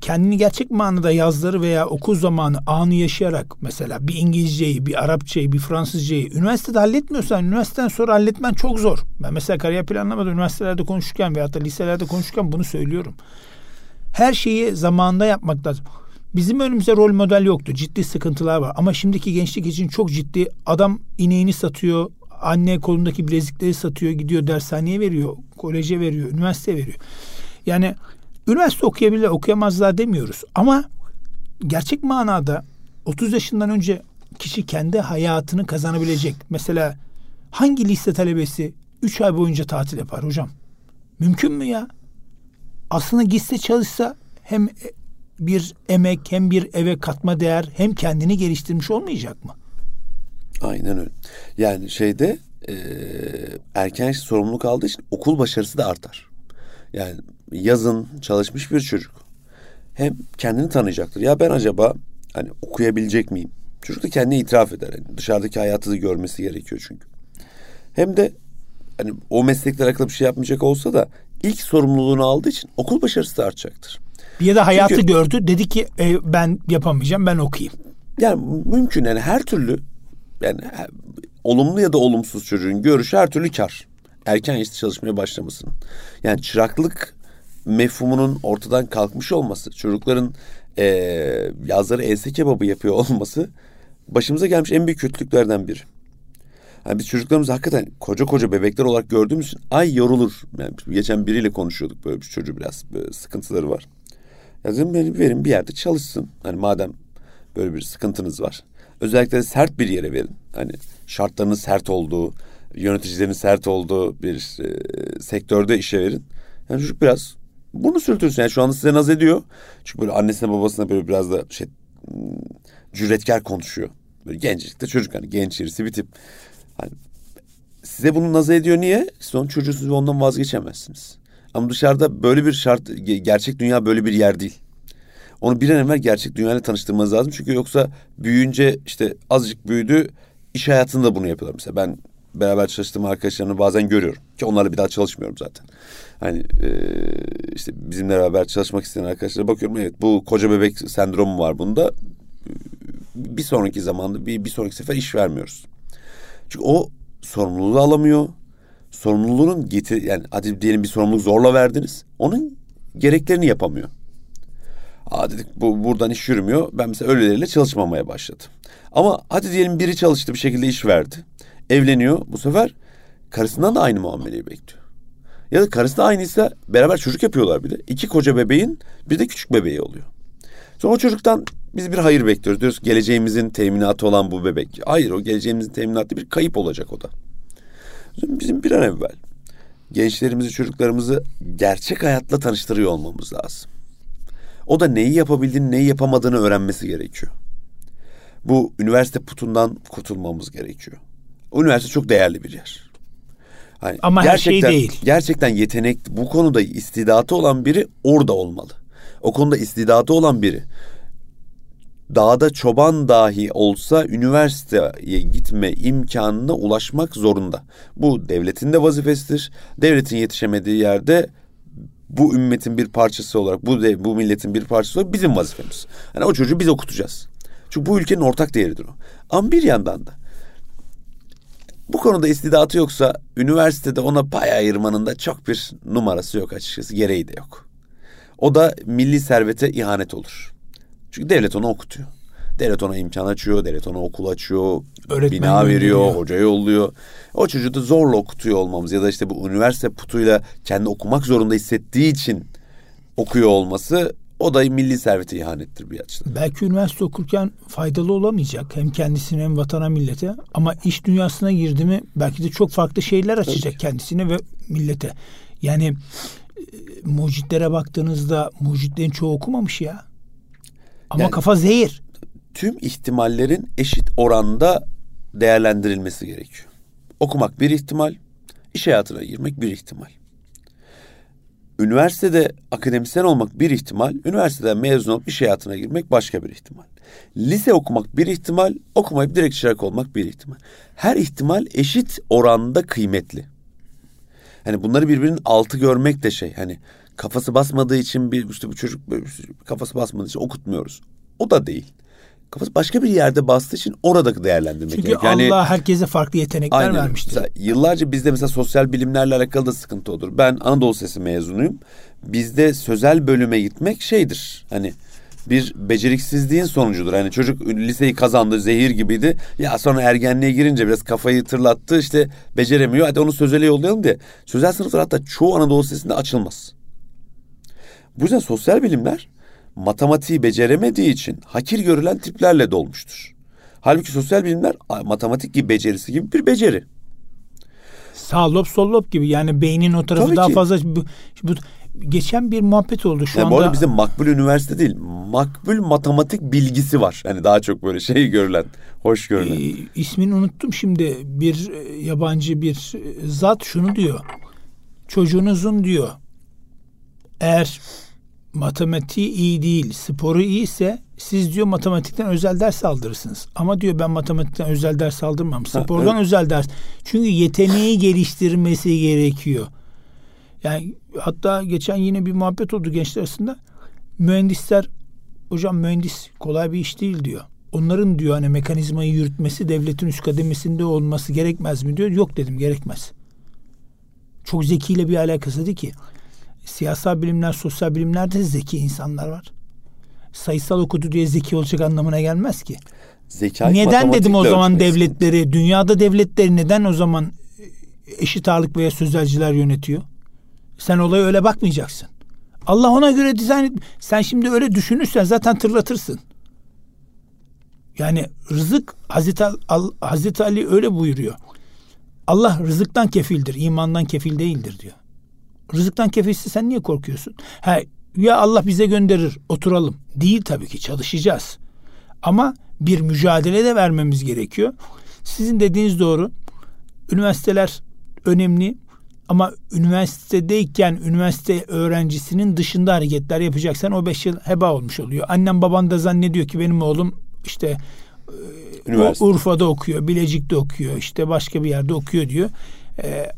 kendini gerçek manada yazları veya okul zamanı anı yaşayarak mesela bir İngilizceyi, bir Arapçayı, bir Fransızcayı üniversitede halletmiyorsan üniversiteden sonra halletmen çok zor. Ben mesela kariyer planlamada üniversitelerde konuşurken veya da liselerde konuşurken bunu söylüyorum. Her şeyi zamanında yapmak lazım. Bizim önümüzde rol model yoktu. Ciddi sıkıntılar var. Ama şimdiki gençlik için çok ciddi. Adam ineğini satıyor. Anne kolundaki bilezikleri satıyor. Gidiyor dershaneye veriyor. Koleje veriyor. Üniversite veriyor. Yani Üniversite okuyabilir, okuyamazlar demiyoruz. Ama gerçek manada 30 yaşından önce kişi kendi hayatını kazanabilecek. Mesela hangi lise talebesi 3 ay boyunca tatil yapar hocam? Mümkün mü ya? Aslında gitse çalışsa hem bir emek hem bir eve katma değer hem kendini geliştirmiş olmayacak mı? Aynen öyle. Yani şeyde e, erken sorumluluk aldığı için okul başarısı da artar. Yani yazın çalışmış bir çocuk hem kendini tanıyacaktır. Ya ben acaba hani okuyabilecek miyim? Çocuk da kendine itiraf eder. Yani dışarıdaki hayatı da görmesi gerekiyor çünkü. Hem de hani o meslekle alakalı bir şey yapmayacak olsa da ilk sorumluluğunu aldığı için okul başarısı da artacaktır. Ya da hayatı Çünkü, gördü dedi ki e, ben yapamayacağım ben okuyayım. Yani mümkün yani her türlü yani olumlu ya da olumsuz çocuğun görüşü her türlü kar. Erken yaşta çalışmaya başlamasının. Yani çıraklık mefhumunun ortadan kalkmış olması, çocukların e, yazları ense kebabı yapıyor olması başımıza gelmiş en büyük kötülüklerden biri. Yani biz çocuklarımızı hakikaten koca koca bebekler olarak gördüğümüz için ay yorulur. Yani geçen biriyle konuşuyorduk böyle bir çocuğu biraz böyle sıkıntıları var. Ya dedim beni verin bir yerde çalışsın. Hani madem böyle bir sıkıntınız var. Özellikle sert bir yere verin. Hani şartlarının sert olduğu, yöneticilerin sert olduğu bir e, sektörde işe verin. Yani çocuk biraz bunu sürtürsün. Yani şu anda size naz ediyor. Çünkü böyle annesine babasına böyle biraz da şey hmm, cüretkar konuşuyor. Böyle genclikte çocuk hani genç irisi bir tip. Hani size bunu naz ediyor niye? Siz onun çocuğusunuz ve ondan vazgeçemezsiniz. Ama dışarıda böyle bir şart, gerçek dünya böyle bir yer değil. Onu bir an evvel gerçek dünyayla tanıştırmanız lazım. Çünkü yoksa büyüyünce işte azıcık büyüdü, iş hayatında bunu yapıyorlar. Mesela ben beraber çalıştığım arkadaşlarımı bazen görüyorum. Ki onlarla bir daha çalışmıyorum zaten. Hani e, işte bizimle beraber çalışmak isteyen arkadaşlara bakıyorum. Evet bu koca bebek sendromu var bunda. Bir sonraki zamanda bir, bir sonraki sefer iş vermiyoruz. Çünkü o sorumluluğu alamıyor. Sorumluluğun getir yani hadi diyelim bir sorumluluk zorla verdiniz. Onun gereklerini yapamıyor. Aa dedik bu buradan iş yürümüyor. Ben mesela öyleleriyle çalışmamaya başladım. Ama hadi diyelim biri çalıştı bir şekilde iş verdi evleniyor. Bu sefer karısından da aynı muameleyi bekliyor. Ya da karısı da aynıysa beraber çocuk yapıyorlar bir de. İki koca bebeğin bir de küçük bebeği oluyor. Sonra o çocuktan biz bir hayır bekliyoruz. Diyoruz geleceğimizin teminatı olan bu bebek. Hayır o geleceğimizin teminatı bir kayıp olacak o da. Bizim bir an evvel gençlerimizi, çocuklarımızı gerçek hayatla tanıştırıyor olmamız lazım. O da neyi yapabildiğini, neyi yapamadığını öğrenmesi gerekiyor. Bu üniversite putundan kurtulmamız gerekiyor. Üniversite çok değerli bir yer. Hani Ama her şey değil. Gerçekten yetenek bu konuda istidatı olan biri orada olmalı. O konuda istidatı olan biri dağda çoban dahi olsa üniversiteye gitme imkanına ulaşmak zorunda. Bu devletin de vazifesidir. Devletin yetişemediği yerde bu ümmetin bir parçası olarak, bu de, bu milletin bir parçası olarak bizim vazifemiz. Yani o çocuğu biz okutacağız. Çünkü bu ülkenin ortak değeridir o. Ama bir yandan da bu konuda istidatı yoksa üniversitede ona pay ayırmanın da çok bir numarası yok açıkçası. Gereği de yok. O da milli servete ihanet olur. Çünkü devlet onu okutuyor. Devlet ona imkan açıyor, devlet ona okul açıyor, Öğretmen bina veriyor, veriyor, hoca yolluyor. O çocuğu da zorla okutuyor olmamız ya da işte bu üniversite putuyla kendi okumak zorunda hissettiği için okuyor olması o da milli servete ihanettir bir açıdan. Belki üniversite okurken faydalı olamayacak hem kendisine hem vatana millete ama iş dünyasına girdi mi belki de çok farklı şeyler açacak Tabii. kendisine ve millete. Yani e, mucitlere baktığınızda mucitlerin çoğu okumamış ya. Ama yani, kafa zehir. Tüm ihtimallerin eşit oranda değerlendirilmesi gerekiyor. Okumak bir ihtimal, iş hayatına girmek bir ihtimal. Üniversitede akademisyen olmak bir ihtimal, üniversiteden mezun olup iş hayatına girmek başka bir ihtimal. Lise okumak bir ihtimal, okumayıp direkt çırak olmak bir ihtimal. Her ihtimal eşit oranda kıymetli. Hani bunları birbirinin altı görmek de şey. Hani kafası basmadığı için bir işte bu çocuk böyle kafası basmadığı için okutmuyoruz. O da değil. Kafası başka bir yerde bastığı için orada değerlendirmek Çünkü gerekiyor. Yani, Allah herkese farklı yetenekler aynen. vermiştir. Mesela yıllarca bizde mesela sosyal bilimlerle alakalı da sıkıntı olur. Ben Anadolu Sesi mezunuyum. Bizde sözel bölüme gitmek şeydir. Hani bir beceriksizliğin sonucudur. Hani çocuk liseyi kazandı, zehir gibiydi. Ya sonra ergenliğe girince biraz kafayı tırlattı işte beceremiyor. Hadi onu sözele yollayalım diye. Sözel sınıflar hatta çoğu Anadolu Lisesi'nde açılmaz. Bu yüzden sosyal bilimler matematiği beceremediği için hakir görülen tiplerle dolmuştur. Halbuki sosyal bilimler matematik gibi becerisi gibi bir beceri. Sağ lob sol lob gibi yani beynin o tarafı Tabii daha ki. fazla bu, bu geçen bir muhabbet oldu şu Yani anda. bu arada bizim makbul üniversite değil, makbul matematik bilgisi var. Hani daha çok böyle şey görülen, hoş görülen. e, ismini unuttum şimdi bir e, yabancı bir e, zat şunu diyor. Çocuğunuzun diyor eğer matematiği iyi değil, sporu iyiyse siz diyor matematikten özel ders aldırırsınız. Ama diyor ben matematikten özel ders aldırmam. Spordan evet. özel ders. Çünkü yeteneği geliştirmesi gerekiyor. Yani hatta geçen yine bir muhabbet oldu gençler arasında. Mühendisler hocam mühendis kolay bir iş değil diyor. Onların diyor hani mekanizmayı yürütmesi devletin üst kademesinde olması gerekmez mi diyor. Yok dedim gerekmez. Çok zekiyle bir alakası değil ki. Siyasal bilimler, sosyal bilimlerde de zeki insanlar var. Sayısal okudu diye zeki olacak anlamına gelmez ki. Zekayı neden dedim o zaman ölçmek devletleri, dünyada devletleri neden o zaman eşit ağırlık veya sözelciler yönetiyor? Sen olaya öyle bakmayacaksın. Allah ona göre dizayn et. Sen şimdi öyle düşünürsen zaten tırlatırsın. Yani rızık Hazreti, Al, Hazreti Ali öyle buyuruyor. Allah rızıktan kefildir, imandan kefil değildir diyor. Rızıktan kefilse sen niye korkuyorsun? Ha, ya Allah bize gönderir, oturalım. Değil tabii ki çalışacağız. Ama bir mücadele de vermemiz gerekiyor. Sizin dediğiniz doğru. Üniversiteler önemli ama üniversitedeyken üniversite öğrencisinin dışında hareketler yapacaksan o beş yıl heba olmuş oluyor. Annem baban da zannediyor ki benim oğlum işte Üniversite. Urfa'da okuyor, Bilecik'te okuyor, işte başka bir yerde okuyor diyor. Ee,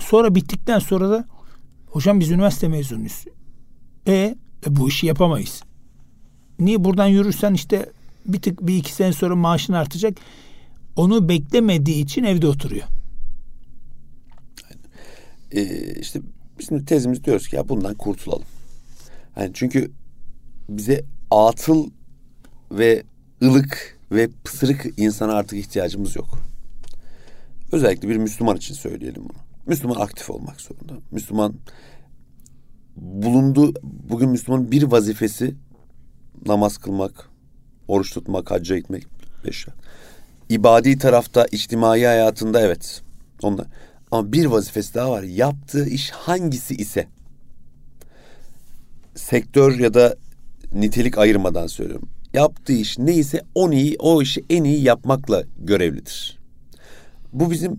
sonra bittikten sonra da hocam biz üniversite mezunuyuz. E, e bu işi yapamayız. Niye buradan yürürsen işte bir tık bir iki sene sonra maaşın artacak. Onu beklemediği için evde oturuyor. Ee, işte bizim tezimiz diyoruz ki ya bundan kurtulalım. Yani çünkü bize atıl ve ılık ve pısırık insana artık ihtiyacımız yok. Özellikle bir Müslüman için söyleyelim bunu. Müslüman aktif olmak zorunda. Müslüman bulundu bugün Müslümanın bir vazifesi namaz kılmak, oruç tutmak, hacca gitmek. Beş İbadi tarafta, içtimai hayatında evet. Onlar. Ama bir vazifesi daha var. Yaptığı iş hangisi ise sektör ya da nitelik ayırmadan söylüyorum. Yaptığı iş neyse onu iyi, o işi en iyi yapmakla görevlidir. Bu bizim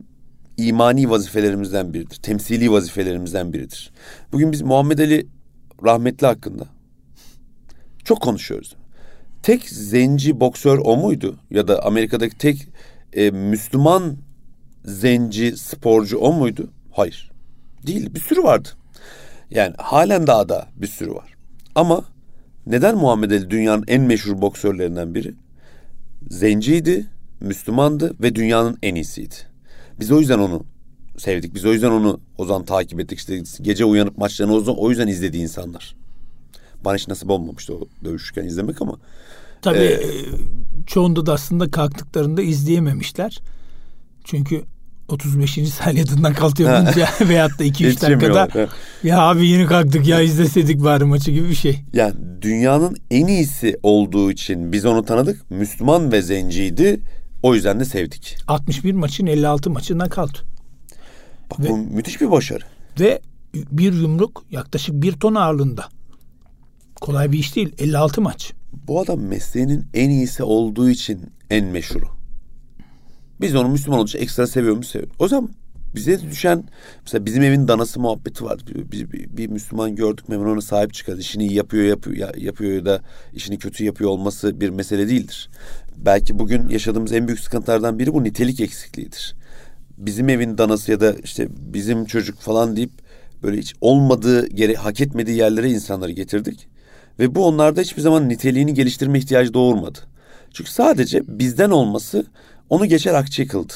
imani vazifelerimizden biridir. Temsili vazifelerimizden biridir. Bugün biz Muhammed Ali rahmetli hakkında çok konuşuyoruz. Tek zenci boksör o muydu? Ya da Amerika'daki tek e, Müslüman zenci sporcu o muydu? Hayır. Değil. Bir sürü vardı. Yani halen daha da bir sürü var. Ama neden Muhammed Ali dünyanın en meşhur boksörlerinden biri? Zenciydi, Müslümandı ve dünyanın en iyisiydi. Biz o yüzden onu sevdik. Biz o yüzden onu o zaman takip ettik. İşte gece uyanıp maçlarını o, zaman, o yüzden izlediği insanlar. Bana hiç nasip olmamıştı o dövüşürken izlemek ama. Tabii ee, çoğunda da aslında kalktıklarında izleyememişler. Çünkü 35. saniyeden kalkıyordunca veyahut da 2-3 dakikada ya abi yeni kalktık ya izleseydik bari maçı gibi bir şey. Yani dünyanın en iyisi olduğu için biz onu tanıdık. Müslüman ve zenciydi. O yüzden de sevdik. 61 maçın 56 maçından kaldı. Bak ve, bu müthiş bir başarı. Ve bir yumruk yaklaşık bir ton ağırlığında. Kolay bir iş değil. 56 maç. Bu adam mesleğinin en iyisi olduğu için en meşhuru. Biz onu Müslüman için ekstra seviyoruz seviyoruz. O zaman bize düşen mesela bizim evin danası muhabbeti var. Bir, bir, bir, Müslüman gördük hemen ona sahip çıkarız. İşini iyi yapıyor, yapıyor, yapıyor ya da işini kötü yapıyor olması bir mesele değildir. Belki bugün yaşadığımız en büyük sıkıntılardan biri bu nitelik eksikliğidir. Bizim evin danası ya da işte bizim çocuk falan deyip böyle hiç olmadığı, geri hak etmediği yerlere insanları getirdik. Ve bu onlarda hiçbir zaman niteliğini geliştirme ihtiyacı doğurmadı. Çünkü sadece bizden olması onu geçer akçe kıldı.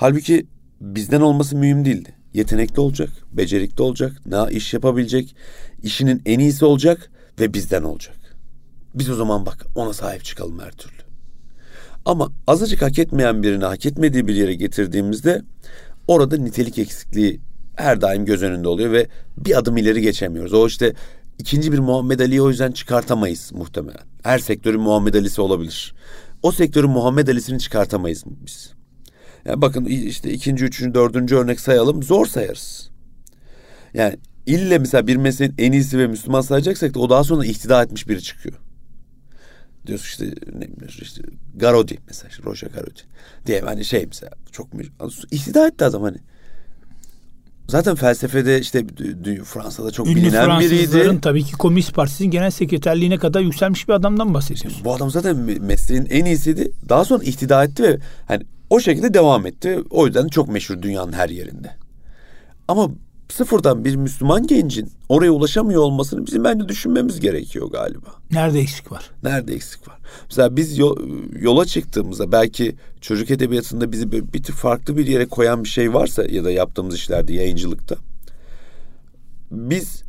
Halbuki bizden olması mühim değildi. Yetenekli olacak, becerikli olacak, ne iş yapabilecek, işinin en iyisi olacak ve bizden olacak. Biz o zaman bak ona sahip çıkalım her türlü. Ama azıcık hak etmeyen birini hak etmediği bir yere getirdiğimizde orada nitelik eksikliği her daim göz önünde oluyor ve bir adım ileri geçemiyoruz. O işte ikinci bir Muhammed Ali'yi o yüzden çıkartamayız muhtemelen. Her sektörün Muhammed Ali'si olabilir. O sektörün Muhammed Ali'sini çıkartamayız biz. Yani bakın işte ikinci, üçüncü, dördüncü örnek sayalım zor sayarız. Yani ille mesela bir mesleğin en iyisi ve Müslüman sayacaksak da o daha sonra ihtida etmiş biri çıkıyor. Diyorsun işte ne işte Garodi mesela işte Roja Garodi diye hani şey mesela çok ihtida etti adam hani. Zaten felsefede işte Fransa'da çok Ünlü bilinen biriydi. tabii ki Komünist Partisi'nin genel sekreterliğine kadar yükselmiş bir adamdan bahsediyorsun. Bu adam zaten mesleğin en iyisiydi. Daha sonra ihtida etti ve hani o şekilde devam etti. O yüzden çok meşhur dünyanın her yerinde. Ama sıfırdan bir Müslüman gencin oraya ulaşamıyor olmasını bizim bence düşünmemiz gerekiyor galiba. Nerede eksik var? Nerede eksik var? Mesela biz yola çıktığımızda belki çocuk edebiyatında bizi bir tık farklı bir yere koyan bir şey varsa ya da yaptığımız işlerde yayıncılıkta biz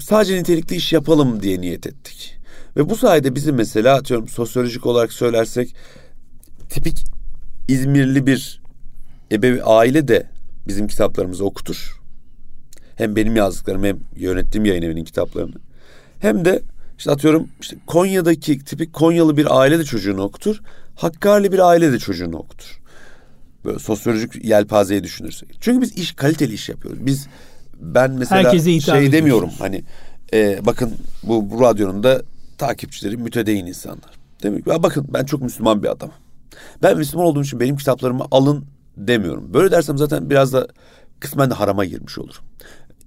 sadece nitelikli iş yapalım diye niyet ettik. Ve bu sayede bizim mesela atıyorum sosyolojik olarak söylersek tipik İzmirli bir ebevi aile de bizim kitaplarımızı okutur. Hem benim yazdıklarım hem yönettiğim yayın evinin kitaplarını. Hem de işte atıyorum işte Konya'daki tipik Konyalı bir aile de çocuğunu okutur. Hakkari bir aile de çocuğunu okutur. Böyle sosyolojik yelpazeyi düşünürsek. Çünkü biz iş kaliteli iş yapıyoruz. Biz ben mesela şey demiyorum hani e, bakın bu, bu radyonun da takipçileri mütedeyin insanlar. Demek ki bakın ben çok Müslüman bir adamım. Ben Müslüman olduğum için benim kitaplarımı alın demiyorum. Böyle dersem zaten biraz da kısmen de harama girmiş olurum.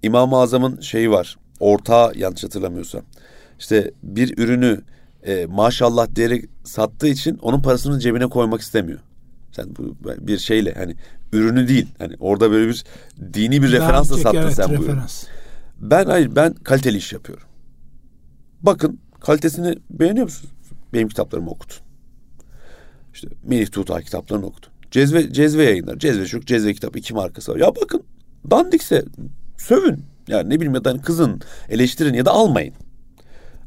İmam-ı Azam'ın şeyi var. Ortağı yanlış hatırlamıyorsam. İşte bir ürünü e, maşallah diyerek sattığı için onun parasını cebine koymak istemiyor. Sen bu bir şeyle hani ürünü değil. Hani orada böyle bir dini bir referansla sattın evet, sen referans. bu Ben hayır ben kaliteli iş yapıyorum. Bakın kalitesini beğeniyor musunuz? Benim kitaplarımı okutun. İşte Melih Tuğtay kitaplarını okudum. Cezve, cezve yayınlar. Cezve çok cezve kitap iki markası var. Ya bakın dandikse sövün. Yani ne bileyim ya da hani kızın eleştirin ya da almayın.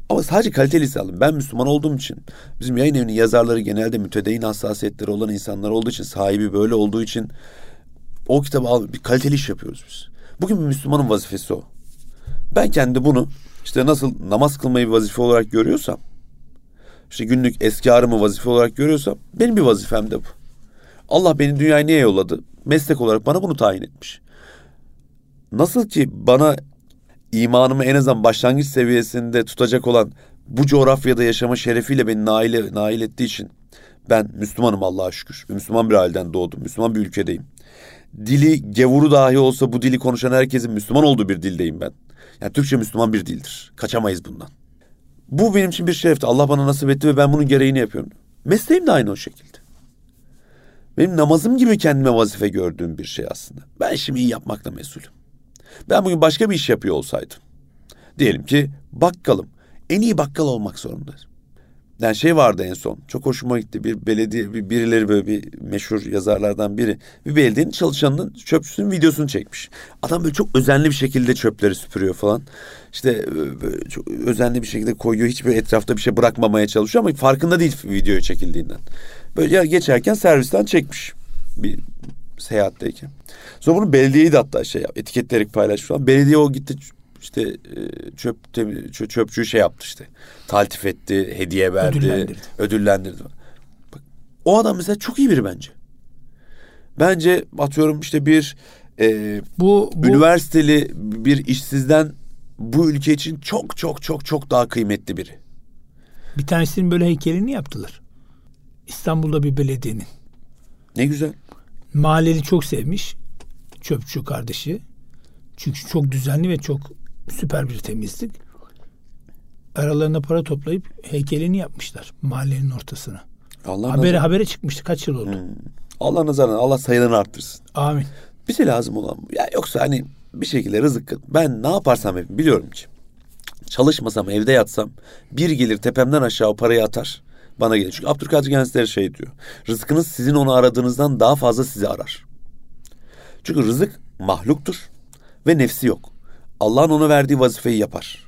Ama sadece kaliteli alın. Ben Müslüman olduğum için bizim yayın evinin yazarları genelde mütedeyin hassasiyetleri olan insanlar olduğu için sahibi böyle olduğu için o kitabı al bir kaliteli iş yapıyoruz biz. Bugün bir Müslümanın vazifesi o. Ben kendi bunu işte nasıl namaz kılmayı vazife olarak görüyorsam işte günlük eskarımı vazife olarak görüyorsam benim bir vazifem de bu. Allah beni dünyaya niye yolladı? Meslek olarak bana bunu tayin etmiş. Nasıl ki bana imanımı en azından başlangıç seviyesinde tutacak olan bu coğrafyada yaşama şerefiyle beni nail, nail ettiği için ben Müslümanım Allah'a şükür. Müslüman bir aileden doğdum. Müslüman bir ülkedeyim. Dili gevuru dahi olsa bu dili konuşan herkesin Müslüman olduğu bir dildeyim ben. Yani Türkçe Müslüman bir dildir. Kaçamayız bundan. Bu benim için bir şerefti. Allah bana nasip etti ve ben bunun gereğini yapıyorum. Mesleğim de aynı o şekilde. Benim namazım gibi kendime vazife gördüğüm bir şey aslında. Ben işimi iyi yapmakla mesulüm. Ben bugün başka bir iş yapıyor olsaydım. Diyelim ki bakkalım. En iyi bakkal olmak zorundayım. Yani şey vardı en son. Çok hoşuma gitti. Bir belediye bir, birileri böyle bir meşhur yazarlardan biri bir belediyenin çalışanının çöpçüsünün videosunu çekmiş. Adam böyle çok özenli bir şekilde çöpleri süpürüyor falan. İşte e, çok özenli bir şekilde koyuyor. Hiçbir etrafta bir şey bırakmamaya çalışıyor ama farkında değil videoya çekildiğinden. Böyle geçerken servisten çekmiş bir seyahatteyken. Sonra bunu belediyeyi de hatta şey etiketleyerek paylaşmış falan. Belediye o gitti işte e, çöp çöpçüyü şey yaptı işte. Taltif etti, hediye verdi, ödüllendirdi. ödüllendirdi. Bak, o adam mesela çok iyi biri bence. Bence atıyorum işte bir e, bu, bu üniversiteli bir işsizden bu ülke için çok çok çok çok daha kıymetli biri. Bir tanesinin böyle heykelini yaptılar. İstanbul'da bir belediyenin. Ne güzel. Mahalleli çok sevmiş. Çöpçü kardeşi. Çünkü çok düzenli ve çok süper bir temizlik. Aralarına para toplayıp heykelini yapmışlar mahallenin ortasına. Allah Habere nazar- habere çıkmıştı. Kaç yıl oldu? Allah nazarına Allah sayılarını arttırsın. Amin. Bize lazım olan bu. Ya yoksa hani bir şekilde rızık ben ne yaparsam yapayım biliyorum ki. Çalışmasam evde yatsam bir gelir tepemden aşağı o parayı atar bana gelir. Çünkü Abdülkadir Gençler şey diyor. Rızkınız sizin onu aradığınızdan daha fazla sizi arar. Çünkü rızık mahluktur ve nefsi yok. Allah'ın ona verdiği vazifeyi yapar.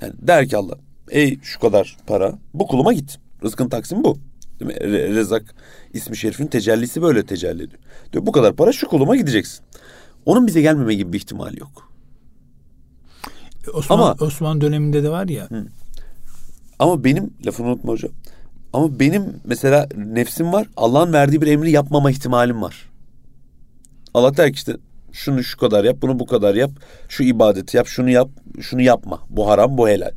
Yani der ki Allah ey şu kadar para bu kuluma git. Rızkın taksimi bu. Değil mi? Re- Rezak ismi şerifin tecellisi böyle tecelli ediyor. Diyor bu kadar para şu kuluma gideceksin. Onun bize gelmeme gibi bir ihtimali yok. Osman, Ama- Osman döneminde de var ya. Ama benim lafını unutma hocam. Ama benim mesela nefsim var. Allah'ın verdiği bir emri yapmama ihtimalim var. Allah der ki işte şunu şu kadar yap, bunu bu kadar yap. Şu ibadeti yap, şunu yap, şunu yapma. Bu haram, bu helal.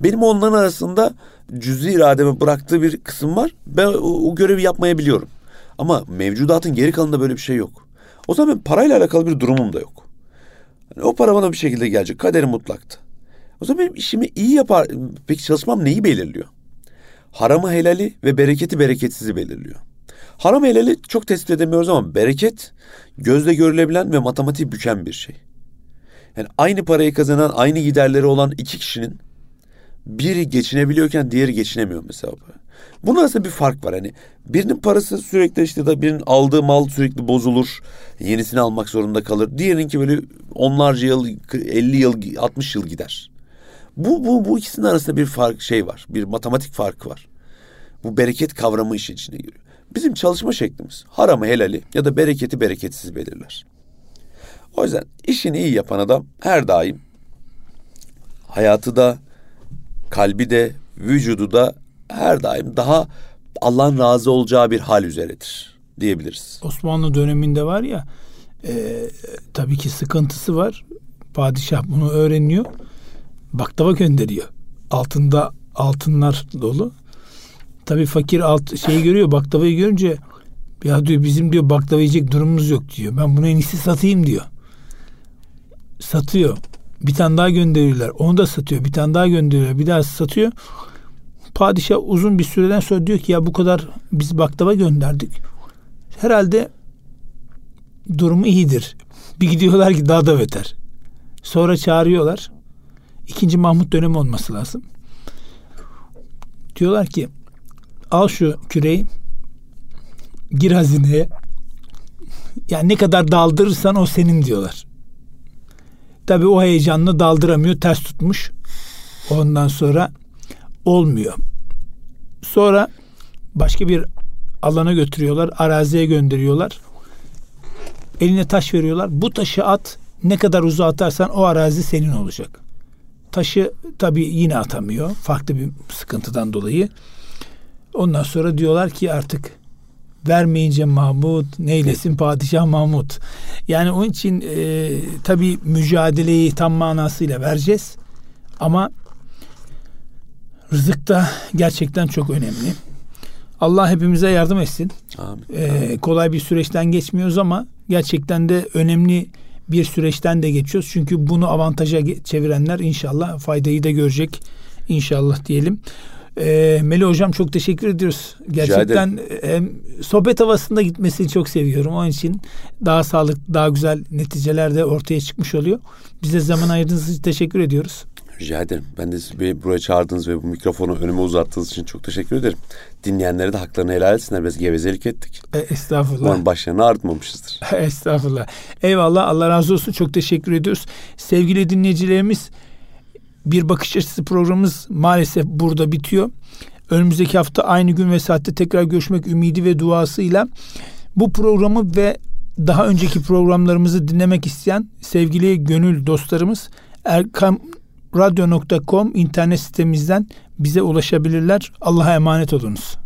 Benim onların arasında cüzi irademe bıraktığı bir kısım var. Ben o, o görevi yapmayabiliyorum. Ama mevcudatın geri kalanında böyle bir şey yok. O zaman benim parayla alakalı bir durumum da yok. Yani o para bana bir şekilde gelecek. Kaderim mutlaktı. O zaman benim işimi iyi yapar. Peki çalışmam neyi belirliyor? Haramı helali ve bereketi bereketsizi belirliyor. Haram helali çok tespit edemiyoruz ama bereket gözle görülebilen ve matematiği büken bir şey. Yani aynı parayı kazanan, aynı giderleri olan iki kişinin biri geçinebiliyorken diğeri geçinemiyor mesela. Bunun arasında bir fark var. Hani birinin parası sürekli işte da birinin aldığı mal sürekli bozulur. Yenisini almak zorunda kalır. Diğerininki böyle onlarca yıl, 50 yıl, 60 yıl gider. Bu, bu, bu ikisinin arasında bir fark şey var. Bir matematik farkı var. Bu bereket kavramı işin içine giriyor. Bizim çalışma şeklimiz haramı helali ya da bereketi bereketsiz belirler. O yüzden işini iyi yapan adam her daim hayatı da, kalbi de, vücudu da her daim daha Allah'ın razı olacağı bir hal üzeredir diyebiliriz. Osmanlı döneminde var ya e, tabii ki sıkıntısı var. Padişah bunu öğreniyor. Baklava gönderiyor. Altında altınlar dolu. Tabii fakir alt şeyi görüyor baklavayı görünce ya diyor bizim diyor baklava yiyecek durumumuz yok diyor. Ben bunu en iyisi satayım diyor. Satıyor. Bir tane daha gönderiyorlar. Onu da satıyor. Bir tane daha gönderiyorlar. Bir daha satıyor. Padişah uzun bir süreden sonra diyor ki ya bu kadar biz baklava gönderdik. Herhalde durumu iyidir. Bir gidiyorlar ki daha da beter. Sonra çağırıyorlar. İkinci Mahmut dönemi olması lazım. Diyorlar ki al şu küreği gir hazineye. Yani ne kadar daldırırsan o senin diyorlar. Tabii o heyecanla daldıramıyor. Ters tutmuş. Ondan sonra olmuyor. Sonra başka bir alana götürüyorlar. Araziye gönderiyorlar. Eline taş veriyorlar. Bu taşı at. Ne kadar uzağa atarsan o arazi senin olacak. Taşı tabii yine atamıyor. Farklı bir sıkıntıdan dolayı. Ondan sonra diyorlar ki artık vermeyince Mahmut neylesin padişah Mahmut. Yani onun için e, tabii mücadeleyi tam manasıyla vereceğiz. Ama rızık da gerçekten çok önemli. Allah hepimize yardım etsin. Amin. Ee, kolay bir süreçten geçmiyoruz ama gerçekten de önemli bir süreçten de geçiyoruz. Çünkü bunu avantaja çevirenler inşallah faydayı da görecek inşallah diyelim. Ee, Meli Hocam çok teşekkür ediyoruz. Gerçekten hem sohbet havasında gitmesini çok seviyorum. Onun için daha sağlıklı, daha güzel neticeler de ortaya çıkmış oluyor. Bize zaman ayırdığınız için teşekkür ediyoruz. Rica ederim. Ben de sizi bir buraya çağırdığınız ve bu mikrofonu önüme uzattığınız için çok teşekkür ederim. Dinleyenlere de haklarını helal etsinler. Biraz gevezelik ettik. E, estağfurullah. Umarım başlarını ağrıtmamışızdır. Estağfurullah. Eyvallah. Allah razı olsun. Çok teşekkür ediyoruz. Sevgili dinleyicilerimiz bir bakış açısı programımız maalesef burada bitiyor. Önümüzdeki hafta aynı gün ve saatte tekrar görüşmek ümidi ve duasıyla bu programı ve daha önceki programlarımızı dinlemek isteyen sevgili gönül dostlarımız erkamradyo.com internet sitemizden bize ulaşabilirler. Allah'a emanet olunuz.